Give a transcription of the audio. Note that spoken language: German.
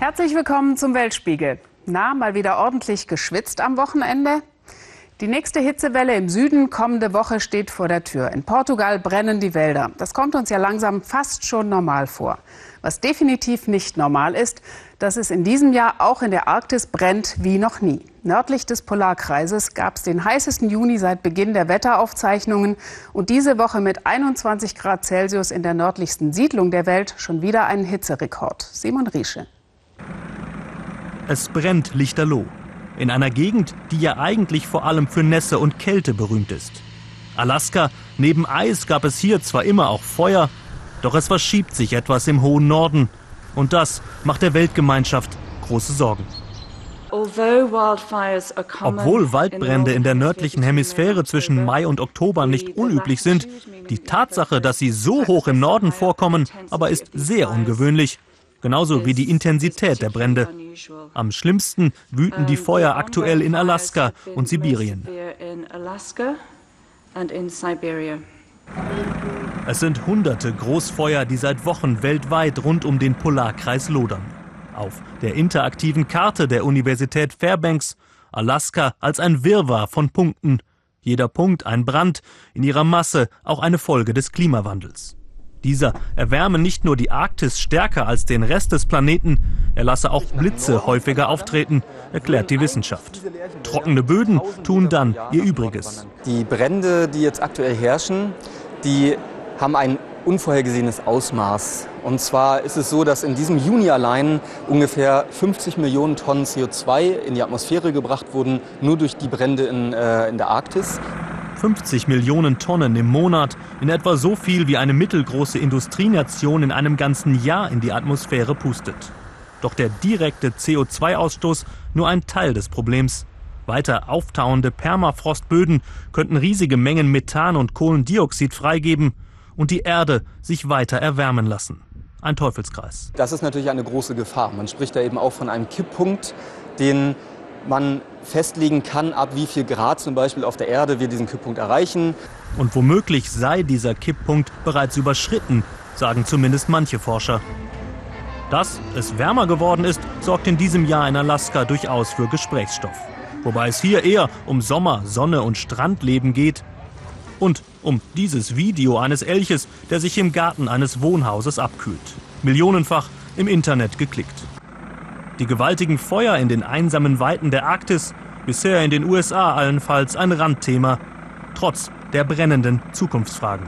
Herzlich willkommen zum Weltspiegel. Na, mal wieder ordentlich geschwitzt am Wochenende? Die nächste Hitzewelle im Süden kommende Woche steht vor der Tür. In Portugal brennen die Wälder. Das kommt uns ja langsam fast schon normal vor. Was definitiv nicht normal ist, dass es in diesem Jahr auch in der Arktis brennt wie noch nie. Nördlich des Polarkreises gab es den heißesten Juni seit Beginn der Wetteraufzeichnungen und diese Woche mit 21 Grad Celsius in der nördlichsten Siedlung der Welt schon wieder einen Hitzerekord. Simon Riesche. Es brennt lichterloh. In einer Gegend, die ja eigentlich vor allem für Nässe und Kälte berühmt ist. Alaska, neben Eis gab es hier zwar immer auch Feuer, doch es verschiebt sich etwas im hohen Norden. Und das macht der Weltgemeinschaft große Sorgen. Obwohl Waldbrände in der nördlichen Hemisphäre zwischen Mai und Oktober nicht unüblich sind, die Tatsache, dass sie so hoch im Norden vorkommen, aber ist sehr ungewöhnlich genauso wie die Intensität der Brände. Am schlimmsten wüten die Feuer aktuell in Alaska und Sibirien. Es sind hunderte Großfeuer, die seit Wochen weltweit rund um den Polarkreis lodern. Auf der interaktiven Karte der Universität Fairbanks Alaska als ein Wirrwarr von Punkten. Jeder Punkt ein Brand, in ihrer Masse auch eine Folge des Klimawandels. Dieser erwärme nicht nur die Arktis stärker als den Rest des Planeten, er lasse auch Blitze häufiger auftreten, erklärt die Wissenschaft. Trockene Böden tun dann ihr Übriges. Die Brände, die jetzt aktuell herrschen, die haben ein unvorhergesehenes Ausmaß. Und zwar ist es so, dass in diesem Juni allein ungefähr 50 Millionen Tonnen CO2 in die Atmosphäre gebracht wurden, nur durch die Brände in, äh, in der Arktis. 50 Millionen Tonnen im Monat, in etwa so viel wie eine mittelgroße Industrienation in einem ganzen Jahr in die Atmosphäre pustet. Doch der direkte CO2-Ausstoß nur ein Teil des Problems. Weiter auftauende Permafrostböden könnten riesige Mengen Methan und Kohlendioxid freigeben und die Erde sich weiter erwärmen lassen. Ein Teufelskreis. Das ist natürlich eine große Gefahr. Man spricht da eben auch von einem Kipppunkt, den man festlegen kann, ab wie viel Grad zum Beispiel auf der Erde wir diesen Kipppunkt erreichen. Und womöglich sei dieser Kipppunkt bereits überschritten, sagen zumindest manche Forscher. Dass es wärmer geworden ist, sorgt in diesem Jahr in Alaska durchaus für Gesprächsstoff. Wobei es hier eher um Sommer, Sonne und Strandleben geht. Und um dieses Video eines Elches, der sich im Garten eines Wohnhauses abkühlt. Millionenfach im Internet geklickt. Die gewaltigen Feuer in den einsamen Weiten der Arktis, bisher in den USA allenfalls ein Randthema, trotz der brennenden Zukunftsfragen.